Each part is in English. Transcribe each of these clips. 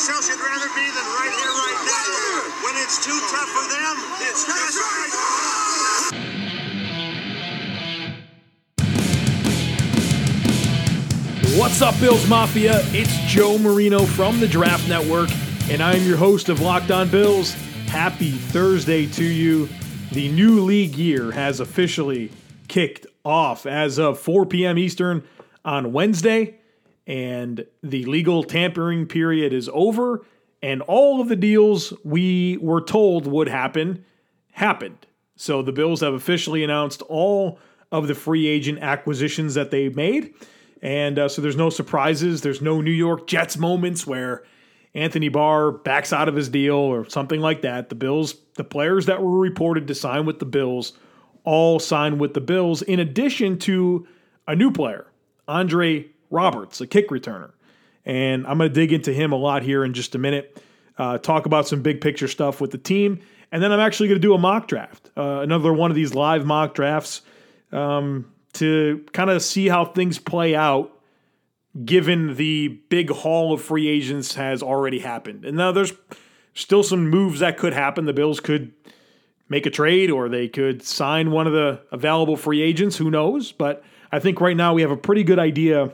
someplace else you'd rather be than right here, right now. When it's too tough for them, it's just right. What's up, Bills Mafia? It's Joe Marino from the Draft Network, and I'm your host of Locked On Bills. Happy Thursday to you. The new league year has officially kicked off as of 4 p.m. Eastern on Wednesday, and the legal tampering period is over, and all of the deals we were told would happen happened. So the Bills have officially announced all of the free agent acquisitions that they made. And uh, so there's no surprises. There's no New York Jets moments where Anthony Barr backs out of his deal or something like that. The Bills, the players that were reported to sign with the Bills, all signed with the Bills, in addition to a new player, Andre Roberts, a kick returner. And I'm going to dig into him a lot here in just a minute, uh, talk about some big picture stuff with the team. And then I'm actually going to do a mock draft, uh, another one of these live mock drafts. Um, to kind of see how things play out given the big haul of free agents has already happened. And now there's still some moves that could happen. The Bills could make a trade or they could sign one of the available free agents. Who knows? But I think right now we have a pretty good idea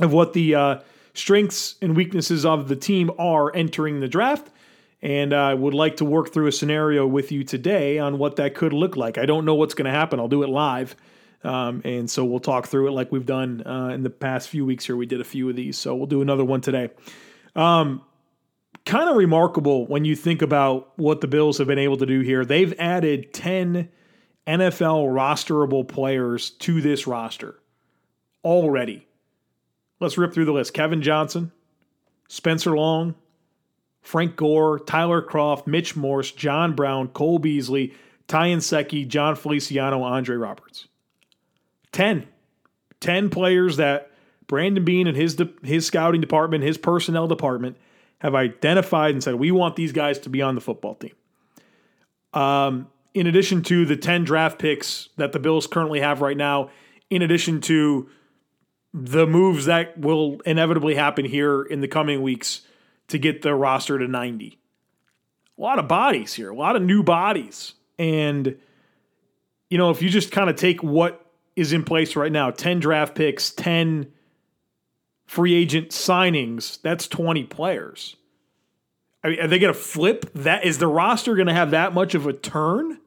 of what the uh, strengths and weaknesses of the team are entering the draft. And I would like to work through a scenario with you today on what that could look like. I don't know what's going to happen. I'll do it live. Um, and so we'll talk through it like we've done uh, in the past few weeks here. We did a few of these. So we'll do another one today. Um, kind of remarkable when you think about what the Bills have been able to do here. They've added 10 NFL rosterable players to this roster already. Let's rip through the list Kevin Johnson, Spencer Long, Frank Gore, Tyler Kroft, Mitch Morse, John Brown, Cole Beasley, Ty Nsekhe, Jon Feliciano, Andre Roberts. 10. 10 players that Brandon Beane and his his scouting department, his personnel department have identified and said we want these guys to be on the football team. Um, in addition to the 10 draft picks that the Bills currently have right now, in addition to the moves that will inevitably happen here in the coming weeks to get the roster to 90. A lot of bodies here, a lot of new bodies. And, you know, if you just kind of take what is in place right now 10 draft picks, 10 free agent signings, that's 20 players. I mean, are they going to flip that? Is the roster going to have that much of a turn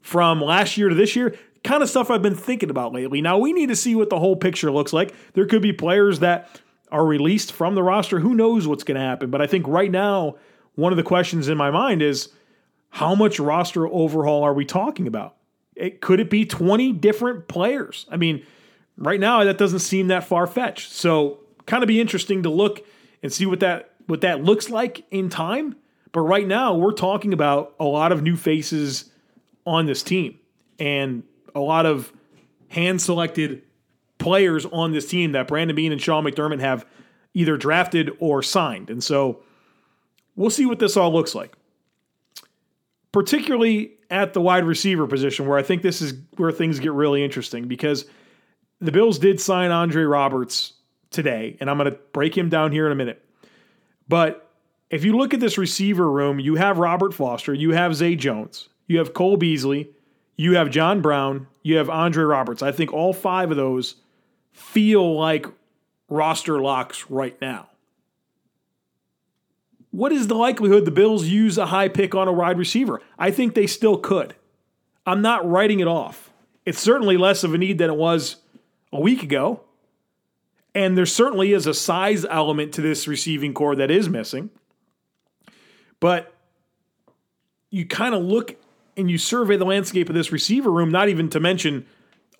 from last year to this year? Kind of stuff I've been thinking about lately. Now, we need to see what the whole picture looks like. There could be players that are released from the roster. Who knows what's going to happen? But I think right now, one of the questions in my mind is how much roster overhaul are we talking about? It, could it be 20 different players? I mean, right now that doesn't seem that far fetched. So, kind of be interesting to look and see what that what that looks like in time. But right now, we're talking about a lot of new faces on this team and a lot of hand selected players on this team that Brandon Beane and Sean McDermott have either drafted or signed. And so we'll see what this all looks like. Particularly at the wide receiver position, where I think this is where things get really interesting because the Bills did sign Andre Roberts today, and I'm going to break him down here in a minute. But if you look at this receiver room, you have Robert Foster, you have Zay Jones, you have Cole Beasley, you have John Brown, you have Andre Roberts. I think all five of those feel like roster locks right now. What is the likelihood the Bills use a high pick on a wide receiver? I think they still could. I'm not writing it off. It's certainly less of a need than it was a week ago. And there certainly is a size element to this receiving corps that is missing. But you kind of look and you survey the landscape of this receiver room, not even to mention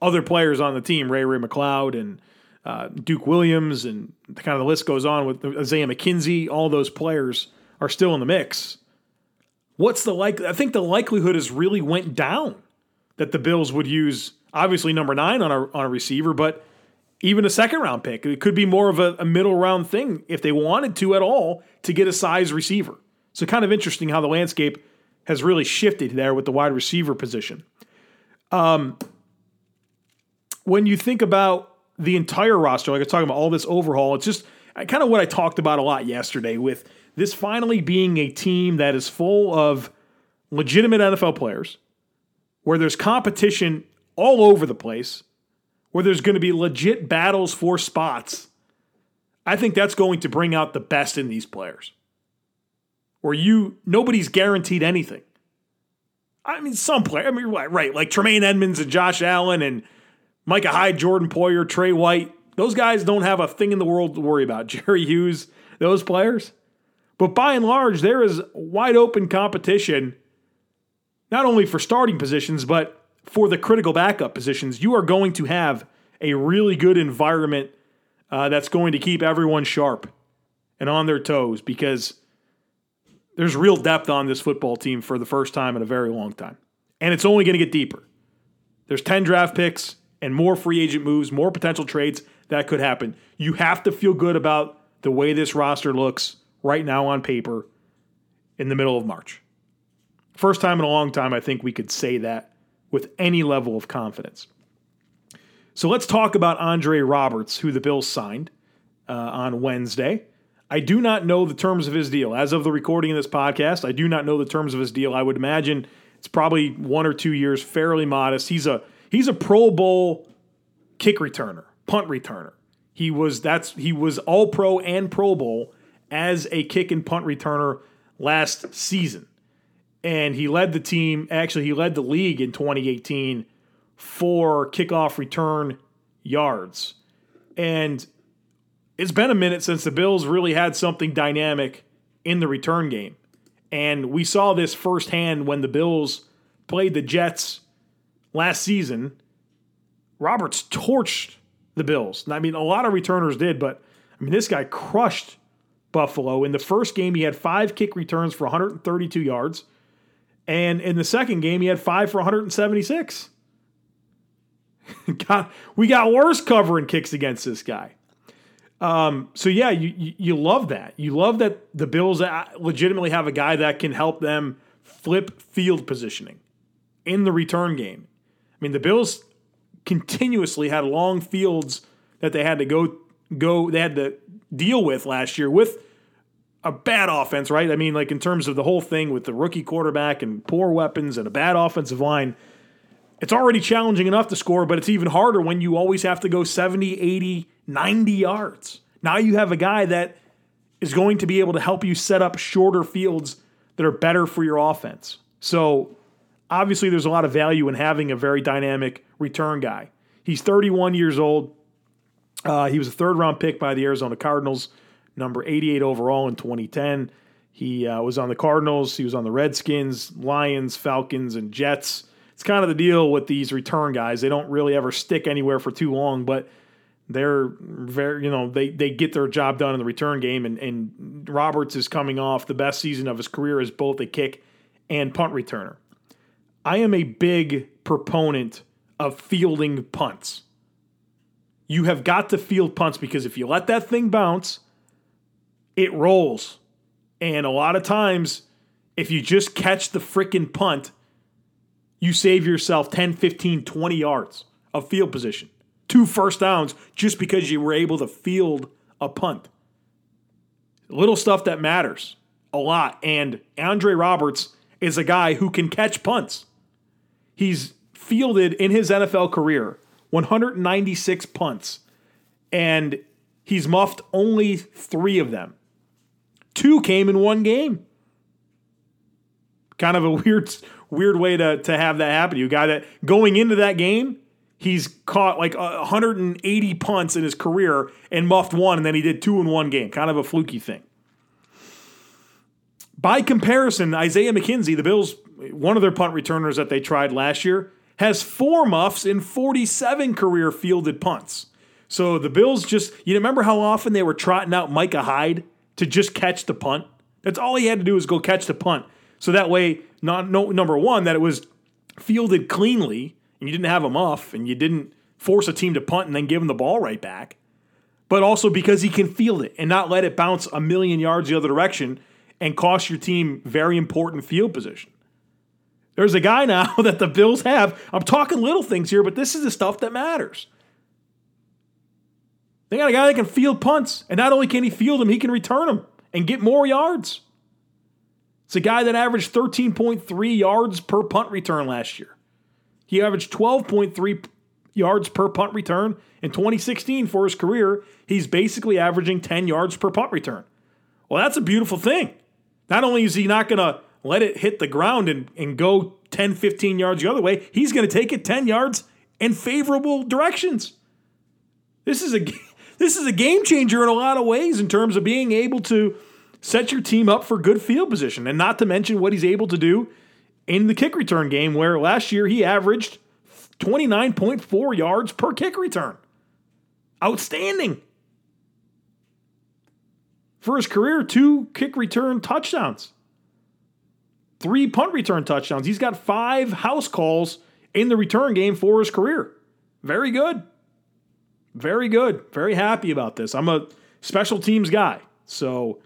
other players on the team, Ray Ray McCloud and uh, Duke Williams, and the kind of the list goes on with Isaiah McKenzie. All those players are still in the mix. What's the like? I think the likelihood has really went down that the Bills would use obviously number nine on a on a receiver, but even a second round pick. It could be more of a, a middle round thing if they wanted to at all to get a size receiver. So kind of interesting how the landscape has really shifted there with the wide receiver position. Um, when you think about the entire roster, like I was talking about all this overhaul, it's just kind of what I talked about a lot yesterday with this finally being a team that is full of legitimate NFL players, where there's competition all over the place, where there's going to be legit battles for spots. I think that's going to bring out the best in these players. Where you nobody's guaranteed anything. I mean, some player. I mean, right, like Tremaine Edmunds and Josh Allen and Micah Hyde, Jordan Poyer, Trey White. Those guys don't have a thing in the world to worry about. Jerry Hughes, those players. But by and large, there is wide open competition, not only for starting positions, but for the critical backup positions. You are going to have a really good environment uh, that's going to keep everyone sharp and on their toes because there's real depth on this football team for the first time in a very long time. And it's only going to get deeper. There's 10 draft picks and more free agent moves, more potential trades that could happen. You have to feel good about the way this roster looks right now on paper in the middle of March. First time in a long time, I think we could say that with any level of confidence. So let's talk about Andre Roberts, who the Bills signed uh, on Wednesday. I do not know the terms of his deal. As of the recording of this podcast, I do not know the terms of his deal. I would imagine it's probably one or two years, fairly modest. He's a he's a Pro Bowl kick returner, punt returner. He was that's he was all pro and Pro Bowl as a kick and punt returner last season. And he led the team, actually, he led the league in 2018 for kickoff return yards. And it's been a minute since the Bills really had something dynamic in the return game. And we saw this firsthand when the Bills played the Jets last season. Roberts torched the Bills. I mean, a lot of returners did, but I mean, this guy crushed Buffalo. In the first game, he had five kick returns for 132 yards. And in the second game, he had five for 176. got, we got worse covering kicks against this guy. Um, so yeah, you, you, you love that. You love that the Bills legitimately have a guy that can help them flip field positioning in the return game. I mean, the Bills continuously had long fields that they had to go go they had to deal with last year with a bad offense, right? I mean, like in terms of the whole thing with the rookie quarterback and poor weapons and a bad offensive line, it's already challenging enough to score, but it's even harder when you always have to go 70, 80, 90 yards. Now you have a guy that is going to be able to help you set up shorter fields that are better for your offense. So obviously, there's a lot of value in having a very dynamic return guy. He's 31 years old. Uh, he was a third round pick by the Arizona Cardinals, number 88 overall in 2010. He uh, was on the Cardinals, he was on the Redskins, Lions, Falcons, and Jets. It's kind of the deal with these return guys. They don't really ever stick anywhere for too long, but they're very, you know, they, they get their job done in the return game. And, and Roberts is coming off the best season of his career as both a kick and punt returner. I am a big proponent of fielding punts. You have got to field punts because if you let that thing bounce, it rolls. And a lot of times, if you just catch the freaking punt, you save yourself 10, 15, 20 yards of field position. Two first downs just because you were able to field a punt. Little stuff that matters a lot. And Andre Roberts is a guy who can catch punts. He's fielded in his NFL career 196 punts, and he's muffed only three of them. Two came in one game. Kind of a weird, weird way to, to have that happen. You guy that going into that game, he's caught like 180 punts in his career and muffed one, and then he did two in one game. Kind of a fluky thing. By comparison, Isaiah McKenzie, the Bills, one of their punt returners that they tried last year, has four muffs in 47 career fielded punts. So the Bills just, you remember how often they were trotting out Micah Hyde to just catch the punt? That's all he had to do was go catch the punt. So that way, not no, number one, that it was fielded cleanly and you didn't have him off and you didn't force a team to punt and then give them the ball right back. But also because he can field it and not let it bounce a million yards the other direction and cost your team very important field position. There's a guy now that the Bills have. I'm talking little things here, but this is the stuff that matters. They got a guy that can field punts, and not only can he field them, he can return them and get more yards. It's a guy that averaged 13.3 yards per punt return last year. He averaged 12.3 yards per punt return in 2016 for his career. He's basically averaging 10 yards per punt return. Well, that's a beautiful thing. Not only is he not going to let it hit the ground and, and go 10, 15 yards the other way, he's going to take it 10 yards in favorable directions. This is a this is a game changer in a lot of ways in terms of being able to set your team up for good field position, and not to mention what he's able to do in the kick return game, where last year he averaged 29.4 yards per kick return. Outstanding. For his career, two kick return touchdowns, three punt return touchdowns. He's got five house calls in the return game for his career. Very good. Very good. Very happy about this. I'm a special teams guy. So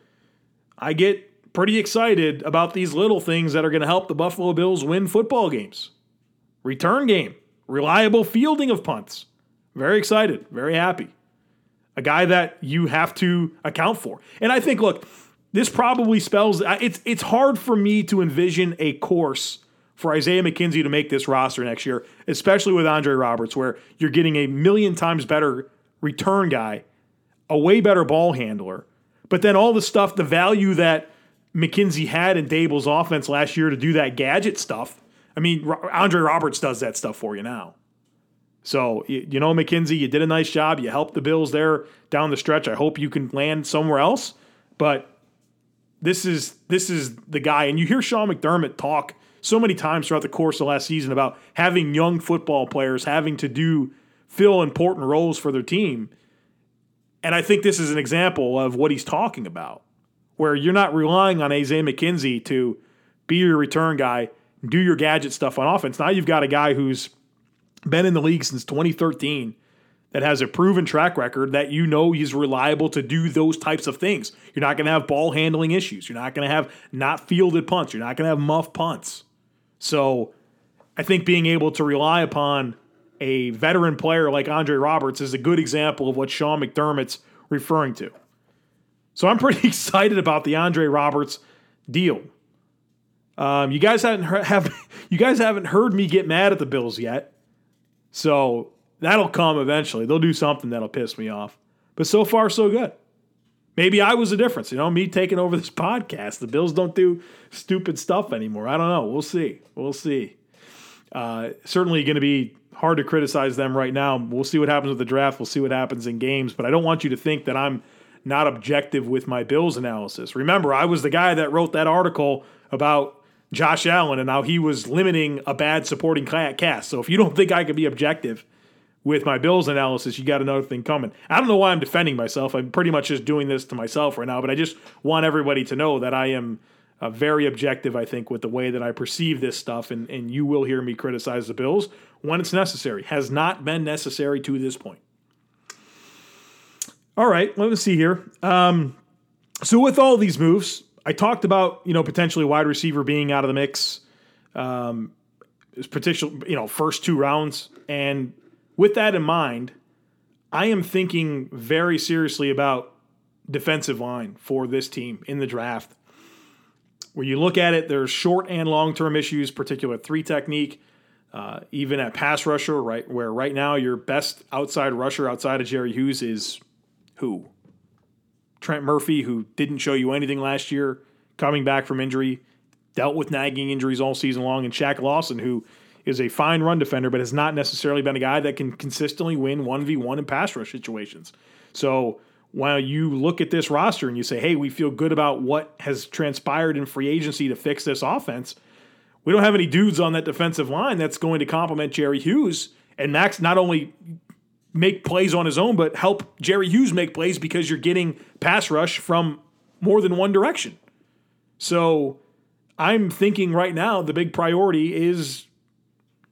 I get pretty excited about these little things that are going to help the Buffalo Bills win football games. Return game, reliable fielding of punts. Very excited. Very happy. A guy that you have to account for. And I think, look, this probably spells it's it's hard for me to envision a course for Isaiah McKenzie to make this roster next year, especially with Andre Roberts, where you're getting a million times better return guy, a way better ball handler, but then all the stuff, the value that McKenzie had in Daboll's offense last year to do that gadget stuff. I mean, Andre Roberts does that stuff for you now. So, you know, McKenzie, you did a nice job. You helped the Bills there down the stretch. I hope you can land somewhere else. But this is this is the guy. And you hear Sean McDermott talk so many times throughout the course of last season about having young football players having to do fill important roles for their team. And I think this is an example of what he's talking about, where you're not relying on Isaiah McKenzie to be your return guy, do your gadget stuff on offense. Now you've got a guy who's been in the league since 2013 that has a proven track record that you know he's reliable to do those types of things. You're not going to have ball handling issues. You're not going to have not fielded punts. You're not going to have muff punts. So I think being able to rely upon a veteran player like Andre Roberts is a good example of what Sean McDermott's referring to. So I'm pretty excited about the Andre Roberts deal. Um, you guys haven't heard, have you guys haven't heard me get mad at the Bills yet, so that'll come eventually. They'll do something that'll piss me off. But so far, so good. Maybe I was the difference. You know, me taking over this podcast. The Bills don't do stupid stuff anymore. I don't know. We'll see. We'll see. Uh, certainly going to be hard to criticize them right now. We'll see what happens with the draft. We'll see what happens in games. But I don't want you to think that I'm not objective with my Bills analysis. Remember, I was the guy that wrote that article about Josh Allen and how he was limiting a bad supporting cast. So if you don't think I could be objective, with my Bills analysis, you got another thing coming. I don't know why I'm defending myself. I'm pretty much just doing this to myself right now, but I just want everybody to know that I am uh, very objective, I think, with the way that I perceive this stuff, and, and you will hear me criticize the Bills when it's necessary. Has not been necessary to this point. All right, let me see here. Um, so with all these moves, I talked about you know potentially wide receiver being out of the mix, um, potential you know first two rounds, and with that in mind, I am thinking very seriously about defensive line for this team in the draft. Where you look at it, there's short and long term issues, particular three technique, uh, even at pass rusher, right? Where right now your best outside rusher outside of Jerry Hughes is who? Trent Murphy, who didn't show you anything last year, coming back from injury, dealt with nagging injuries all season long, and Shaq Lawson, who is a fine run defender, but has not necessarily been a guy that can consistently win 1v1 in pass rush situations. So while you look at this roster and you say, hey, we feel good about what has transpired in free agency to fix this offense, we don't have any dudes on that defensive line that's going to complement Jerry Hughes. And Max not only make plays on his own, but help Jerry Hughes make plays because you're getting pass rush from more than one direction. So I'm thinking right now the big priority is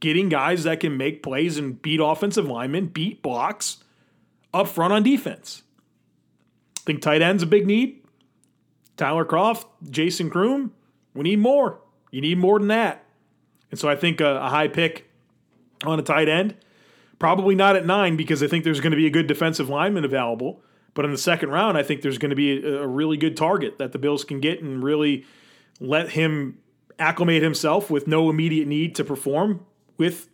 getting guys that can make plays and beat offensive linemen, beat blocks up front on defense. I think tight end's a big need. Tyler Kroft, Jason Croom, we need more. You need more than that. And so I think a, a high pick on a tight end Probably not at nine because I think there's going to be a good defensive lineman available. But in the second round, I think there's going to be a, a really good target that the Bills can get and really let him acclimate himself with no immediate need to perform with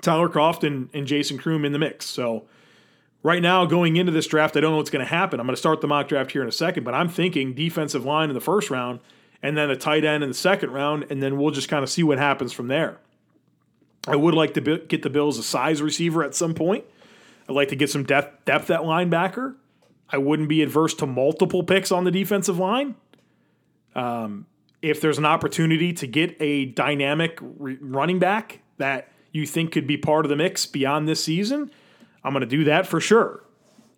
Tyler Kroft and, and Jason Croom in the mix. So right now, going into this draft, I don't know what's going to happen. I'm going to start the mock draft here in a second, but I'm thinking defensive line in the first round and then a tight end in the second round, and then we'll just kind of see what happens from there. I would like to get the Bills a size receiver at some point. I'd like to get some depth, depth at linebacker. I wouldn't be adverse to multiple picks on the defensive line. Um, if there's an opportunity to get a dynamic re- running back that you think could be part of the mix beyond this season, I'm going to do that for sure.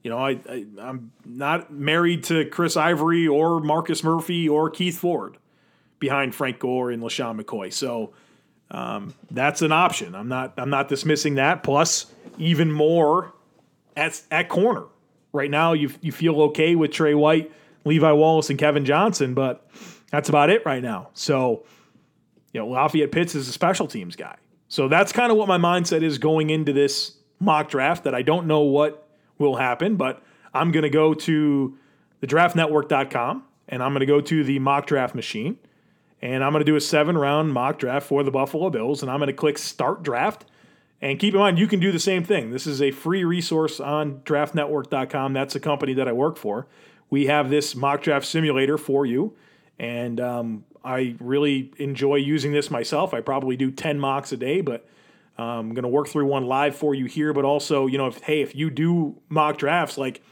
You know, I, I am not married to Chris Ivory or Marcus Murphy or Keith Ford behind Frank Gore and LeSean McCoy. So um, that's an option. I'm not I'm not dismissing that. Plus, even more at at corner. Right now, you you feel okay with Trey White, Levi Wallace, and Kevin Johnson, but that's about it right now. So, you know, Lafayette Pitts is a special teams guy. So that's kind of what my mindset is going into this mock draft. That I don't know what will happen, but I'm going to go to the draftnetwork.com and I'm going to go to the mock draft machine and I'm going to do a seven round mock draft for the Buffalo Bills and I'm going to click start draft. And keep in mind, you can do the same thing. This is a free resource on draftnetwork.com. That's a company that I work for. We have this mock draft simulator for you. And um, I really enjoy using this myself. I probably do 10 mocks a day, but I'm going to work through one live for you here, but also, you know, if hey, if you do mock drafts, like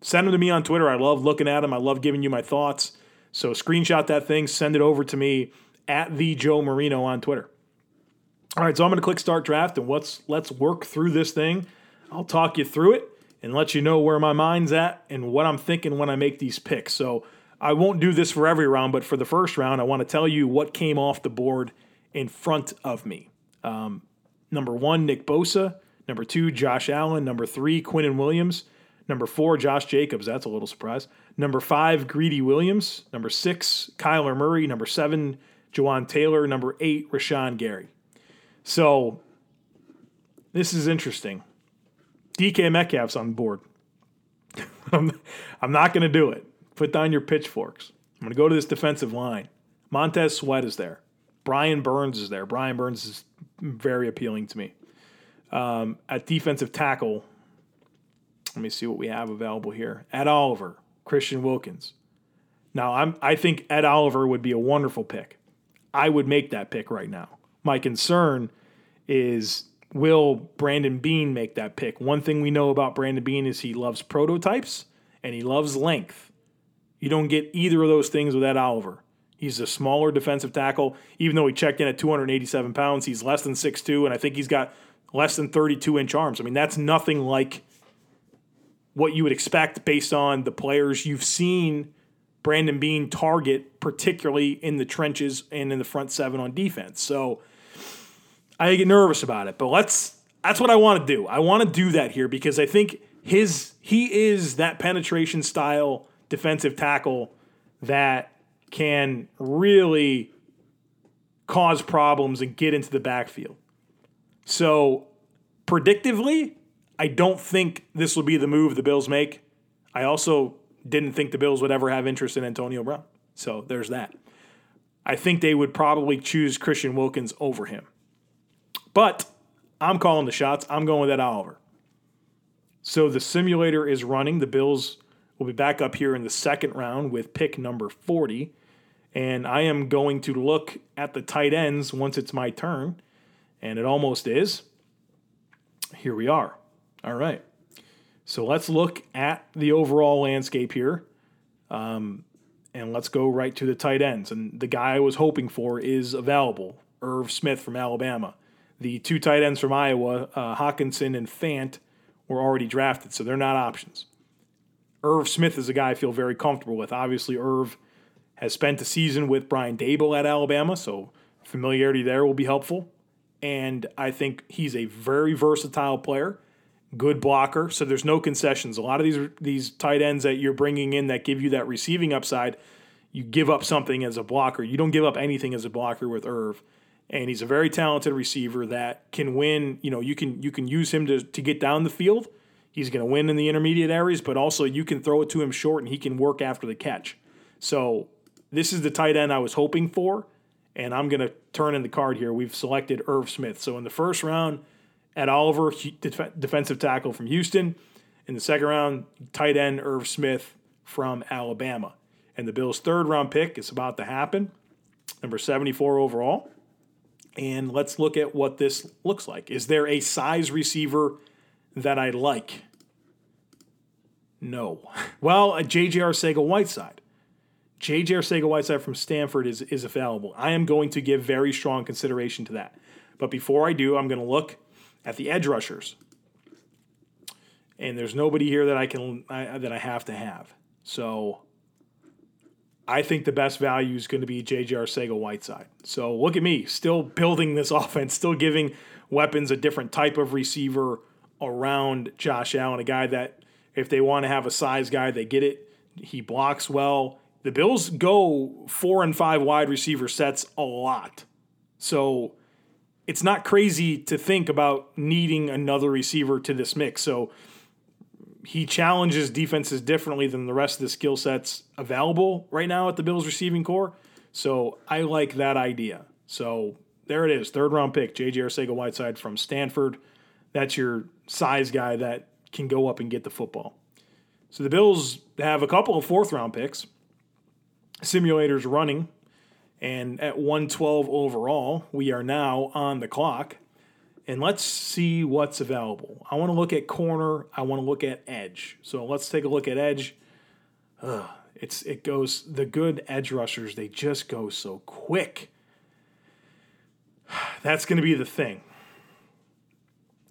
send them to me on Twitter. I love looking at them. I love giving you my thoughts. So screenshot that thing, send it over to me at the Joe Marino on Twitter. All right, so I'm going to click start draft and let's let's work through this thing. I'll talk you through it and let you know where my mind's at and what I'm thinking when I make these picks. So I won't do this for every round, but for the first round, I want to tell you what came off the board in front of me. Um, Number one, Nick Bosa. Number two, Josh Allen. Number three, Quinnen Williams. Number four, Josh Jacobs. That's a little surprise. Number five, Greedy Williams. Number six, Kyler Murray. Number seven, Jawaan Taylor. Number eight, Rashan Gary. So this is interesting. DK Metcalf's on the board. I'm, I'm not going to do it. Put down your pitchforks. I'm going to go to this defensive line. Montez Sweat is there. Brian Burns is there. Brian Burns is very appealing to me. Um, at defensive tackle, let me see what we have available here. Ed Oliver, Christian Wilkins. Now, I'm I think Ed Oliver would be a wonderful pick. I would make that pick right now. My concern is will Brandon Beane make that pick? One thing we know about Brandon Beane is he loves prototypes and he loves length. You don't get either of those things with Ed Oliver. He's a smaller defensive tackle. Even though he checked in at 287 pounds, he's less than 6'2, and I think he's got less than 32 inch arms. I mean, that's nothing like what you would expect based on the players you've seen Brandon Beane target, particularly in the trenches and in the front seven on defense. So I get nervous about it, but let's. That's what I want to do. I want to do that here because I think his he is that penetration style defensive tackle that can really cause problems and get into the backfield. So, predictively, I don't think this will be the move the Bills make. I also didn't think the Bills would ever have interest in Antonio Brown. So, there's that. I think they would probably choose Christian Wilkins over him. But I'm calling the shots. I'm going with Ed Oliver. So the simulator is running. The Bills will be back up here in the second round with pick number 40. And I am going to look at the tight ends once it's my turn. And it almost is. Here we are. All right. So let's look at the overall landscape here. Um, and let's go right to the tight ends. And the guy I was hoping for is available Irv Smith from Alabama. The two tight ends from Iowa, uh, Hockenson and Fant, were already drafted, so they're not options. Irv Smith is a guy I feel very comfortable with. Obviously, Irv has spent a season with Brian Daboll at Alabama, so familiarity there will be helpful. And I think he's a very versatile player, good blocker. So there's no concessions. A lot of these these tight ends that you're bringing in that give you that receiving upside, you give up something as a blocker. You don't give up anything as a blocker with Irv. and he's a very talented receiver that can win. You know, you can you can use him to to get down the field. He's going to win in the intermediate areas, but also you can throw it to him short and he can work after the catch. So this is the tight end I was hoping for, and I'm going to turn in the card here. We've selected Irv Smith. So in the first round, Ed Oliver, def- defensive tackle from Houston. In the second round, tight end Irv Smith from Alabama. And the Bills' third round pick is about to happen, number 74 overall. And let's look at what this looks like. Is there a size receiver that I like? No. Well, J.J. Arcega-Whiteside. J.J. Arcega-Whiteside from Stanford is, is available. I am going to give very strong consideration to that. But before I do, I'm going to look at the edge rushers. And there's nobody here that I can I, that I have to have. So I think the best value is going to be J.J. Arcega-Whiteside. So look at me, still building this offense, still giving weapons a different type of receiver around Josh Allen, a guy that if they want to have a size guy, they get it. He blocks well. The Bills go four and five wide receiver sets a lot. So it's not crazy to think about needing another receiver to this mix. So he challenges defenses differently than the rest of the skill sets available right now at the Bills receiving corps. So I like that idea. So there it is, third round pick, JJ Arcega-Whiteside from Stanford. That's your size guy that can go up and get the football. So the Bills have a couple of fourth round picks. Simulators running, and at 112 overall, we are now on the clock. And let's see what's available. I want to look at corner. I want to look at edge. So let's take a look at edge. Ugh, it's it goes the good edge rushers. They just go so quick. That's going to be the thing.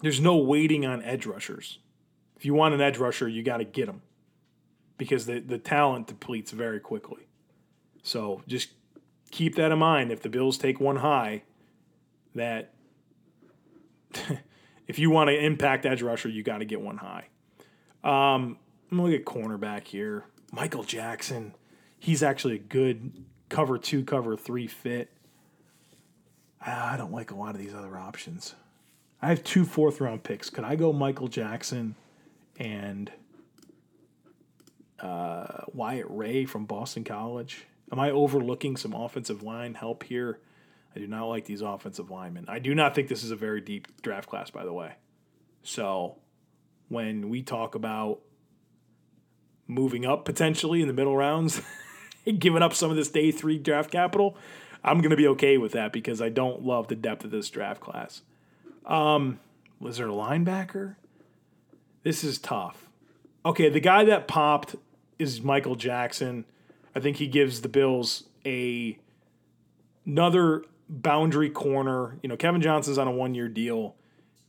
There's no waiting on edge rushers. If you want an edge rusher, you got to get them because the, the talent depletes very quickly. So just keep that in mind. If the Bills take one high, that if you want to impact edge rusher, you got to get one high. Um, I'm gonna look at cornerback here. Michael Jackson. He's actually a good cover two, cover three fit. I don't like a lot of these other options. I have two fourth round picks. Could I go Michael Jackson and uh, Wyatt Ray from Boston College? Am I overlooking some offensive line help here? I do not like these offensive linemen. I do not think this is a very deep draft class, by the way. So when we talk about moving up potentially in the middle rounds, giving up some of this day three draft capital, I'm going to be okay with that because I don't love the depth of this draft class. Um, was there a linebacker? This is tough. Okay, the guy that popped is Michael Jackson. I think he gives the Bills a another boundary corner. You know, Kevin Johnson's on a one year deal.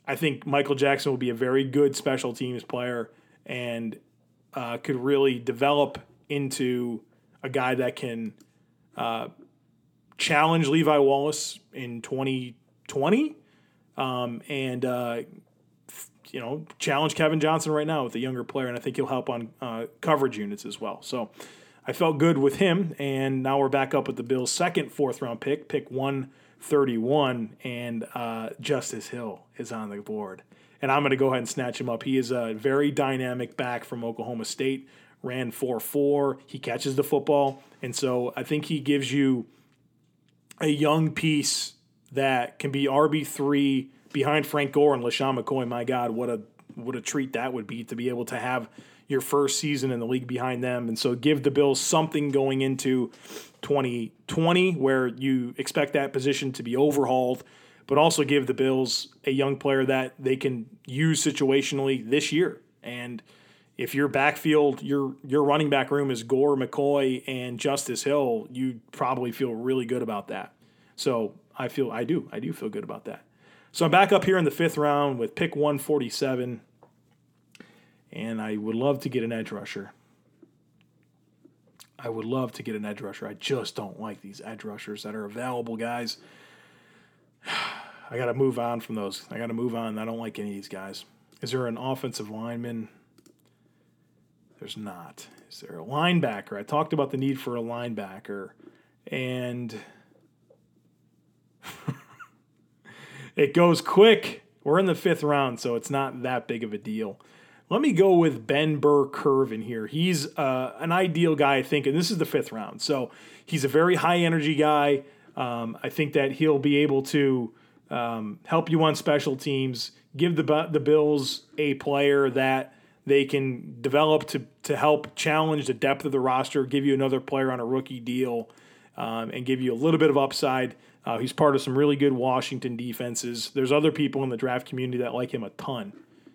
I think Michael Jackson will be a very good special teams player and uh, could really develop into a guy that can uh, challenge Levi Wallace in 2020 um, and, uh, you know, challenge Kevin Johnson right now with a younger player. And I think he'll help on uh, coverage units as well. So I felt good with him. And now we're back up with the Bills' second fourth round pick, pick 131. And uh, Justice Hill is on the board. And I'm going to go ahead and snatch him up. He is a very dynamic back from Oklahoma State, ran 4 4. He catches the football. And so I think he gives you a young piece that can be RB three behind Frank Gore and LeSean McCoy. My God, what a what a treat that would be to be able to have your first season in the league behind them, and so give the Bills something going into 2020 where you expect that position to be overhauled, but also give the Bills a young player that they can use situationally this year. And if your backfield, your your running back room is Gore, McCoy, and Justice Hill, you probably feel really good about that. So I feel I do. I do feel good about that. So I'm back up here in the fifth round with pick 147. And I would love to get an edge rusher. I would love to get an edge rusher. I just don't like these edge rushers that are available, guys. I got to move on from those. I got to move on. I don't like any of these guys. Is there an offensive lineman? There's not. Is there a linebacker? I talked about the need for a linebacker. And it goes quick. We're in the fifth round, so it's not that big of a deal. Let me go with Ben Burr Kirven here. He's uh, an ideal guy, I think, and this is the fifth round. So he's a very high energy guy. Um, I think that he'll be able to um, help you on special teams, give the the Bills a player that they can develop to to help challenge the depth of the roster, give you another player on a rookie deal, um, and give you a little bit of upside. Uh, he's part of some really good Washington defenses. There's other people in the draft community that like him a ton.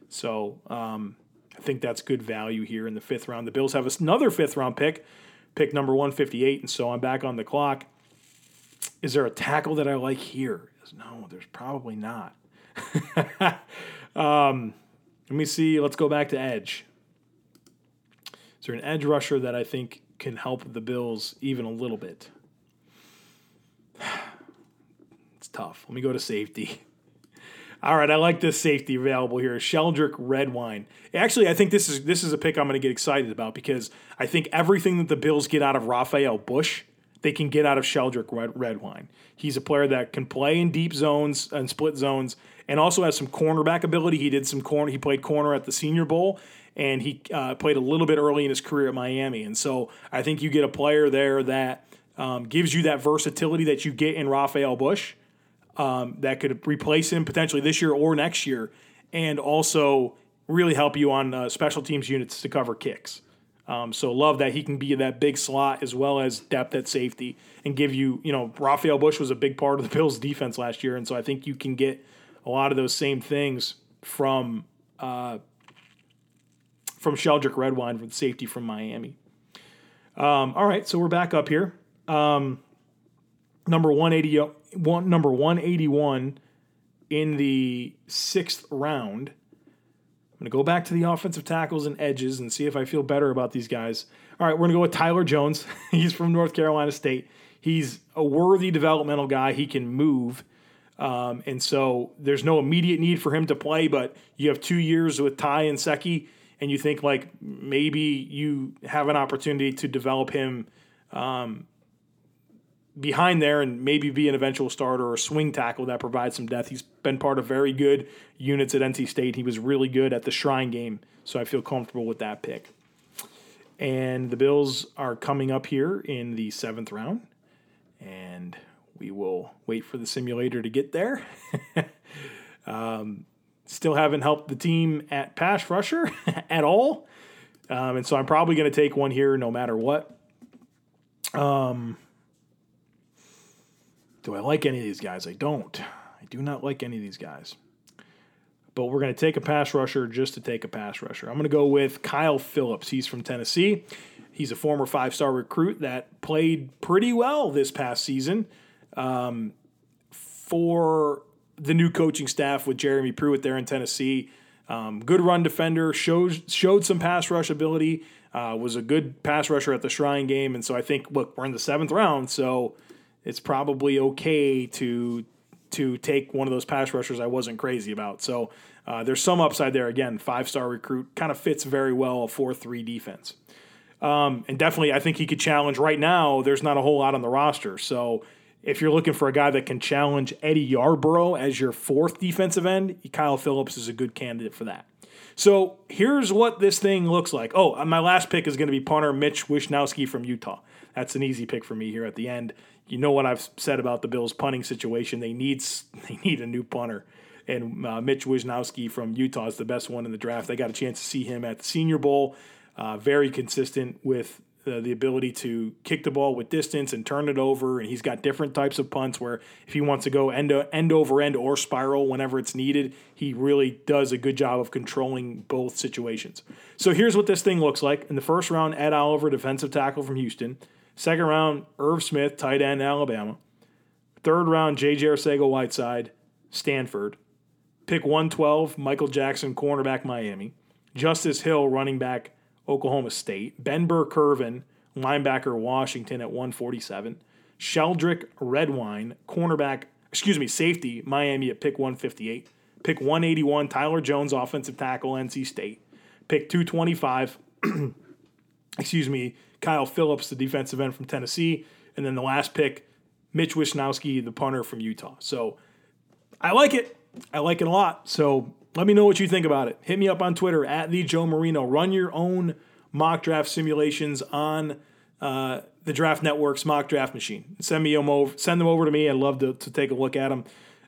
So um, I think that's good value here in the fifth round. The Bills have another fifth round pick, pick number 158, and so I'm back on the clock. Is there a tackle that I like here? No, there's probably not. um, let me see. Let's go back to edge. Is there an edge rusher that I think can help the Bills even a little bit? It's tough. Let me go to safety. All right, I like this safety available here. Sheldrick Redwine. Actually, I think this is this is a pick I'm going to get excited about because I think everything that the Bills get out of Rafael Bush, they can get out of Sheldrick Red, Redwine. He's a player that can play in deep zones and split zones, and also has some cornerback ability. He did some corner. He played corner at the Senior Bowl, and he uh, played a little bit early in his career at Miami. And so I think you get a player there that um, gives you that versatility that you get in Rafael Bush um, that could replace him potentially this year or next year, and also really help you on uh, special teams units to cover kicks. Um, so love that he can be that big slot as well as depth at safety and give you, you know, Rafael Bush was a big part of the Bills' defense last year, and so I think you can get a lot of those same things from uh, from Sheldrick Redwine with safety from Miami. Um, all right, so we're back up here. Um, number 180, one, number 181 in the sixth round. I'm going to go back to the offensive tackles and edges and see if I feel better about these guys. All right, we're going to go with Tyler Jones. He's from North Carolina State. He's a worthy developmental guy. He can move. Um, and so there's no immediate need for him to play, but you have two years with Ty Nsekhe, and you think like maybe you have an opportunity to develop him um, behind there and maybe be an eventual starter or swing tackle that provides some depth. He's been part of very good units at NC State. He was really good at the Shrine game, so I feel comfortable with that pick. And the Bills are coming up here in the seventh round, and we will wait for the simulator to get there. um, still haven't helped the team at pass rusher at all. Um, and so I'm probably going to take one here no matter what. Um, do I like any of these guys? I don't. I do not like any of these guys. But we're going to take a pass rusher just to take a pass rusher. I'm going to go with Kyle Phillips. He's from Tennessee. He's a former five star recruit that played pretty well this past season um, for the new coaching staff with Jeremy Pruitt there in Tennessee. Um, good run defender, showed, showed some pass rush ability, uh, was a good pass rusher at the Shrine game. And so I think, look, we're in the seventh round. So it's probably okay to to take one of those pass rushers I wasn't crazy about. So uh, there's some upside there. Again, five star recruit kind of fits very well a four three defense. Um, and definitely, I think he could challenge. Right now, there's not a whole lot on the roster. So if you're looking for a guy that can challenge Eddie Yarbrough as your fourth defensive end, Kyle Phillips is a good candidate for that. So here's what this thing looks like. Oh, my last pick is going to be punter Mitch Wishnowsky from Utah. That's an easy pick for me here at the end you know what I've said about the Bills' punting situation. They need they need a new punter, and uh, Mitch Wishnowsky from Utah is the best one in the draft. They got a chance to see him at the Senior Bowl. Uh, very consistent with uh, the ability to kick the ball with distance and turn it over, and he's got different types of punts where if he wants to go end end over end or spiral whenever it's needed, he really does a good job of controlling both situations. So here's what this thing looks like in the first round: Ed Oliver, defensive tackle from Houston. Second round, Irv Smith, tight end, Alabama. Third round, J.J. Arcega-Whiteside, Stanford. Pick 112, Michael Jackson, cornerback, Miami. Justice Hill, running back, Oklahoma State. Ben Burr Kirven, linebacker, Washington at 147. Sheldrick Redwine, cornerback, excuse me, safety, Miami at pick 158. Pick 181, Tyler Jones, offensive tackle, NC State. Pick 225, excuse me, Kyle Phillips, the defensive end from Tennessee, and then the last pick, Mitch Wishnowsky, the punter from Utah. So I like it. I like it a lot. So let me know what you think about it. Hit me up on Twitter at the Joe Marino. Run your own mock draft simulations on uh, the Draft Network's mock draft machine. Send me them over. Send them over to me. I'd love to, to take a look at them.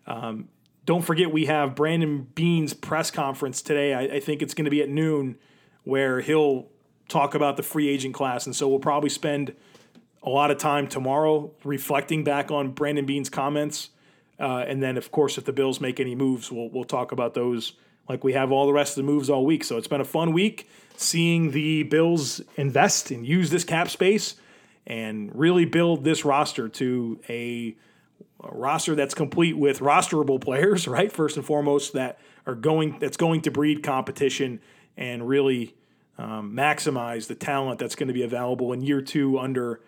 Um, don't forget we have Brandon Beane's press conference today. I, I think it's going to be at noon, where he'll talk about the free agent class, and so we'll probably spend a lot of time tomorrow reflecting back on Brandon Beane's comments. Uh, and then, of course, if the Bills make any moves, we'll, we'll talk about those like we have all the rest of the moves all week. So it's been a fun week seeing the Bills invest and use this cap space and really build this roster to a, a roster that's complete with rosterable players, right? First and foremost, that are going that's going to breed competition and really um, maximize the talent that's going to be available in year two under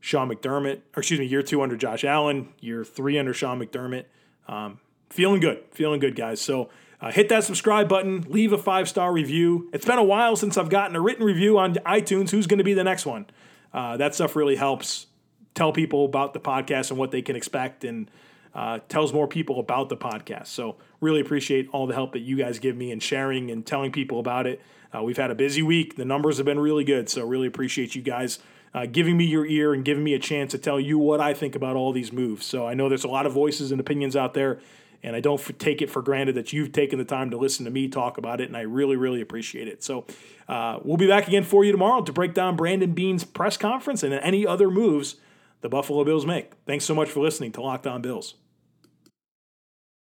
Sean McDermott, or excuse me, year two under Josh Allen, year three under Sean McDermott. Um, feeling good, feeling good, guys. So uh, hit that subscribe button, leave a five star review. It's been a while since I've gotten a written review on iTunes. Who's going to be the next one? Uh, that stuff really helps tell people about the podcast and what they can expect and uh, tells more people about the podcast. So, really appreciate all the help that you guys give me in sharing and telling people about it. Uh, we've had a busy week. The numbers have been really good. So, really appreciate you guys uh, giving me your ear and giving me a chance to tell you what I think about all these moves. So, I know there's a lot of voices and opinions out there. And I don't f- take it for granted that you've taken the time to listen to me talk about it, and I really, really appreciate it. So uh, we'll be back again for you tomorrow to break down Brandon Beane's press conference and any other moves the Buffalo Bills make. Thanks so much for listening to Locked On Bills.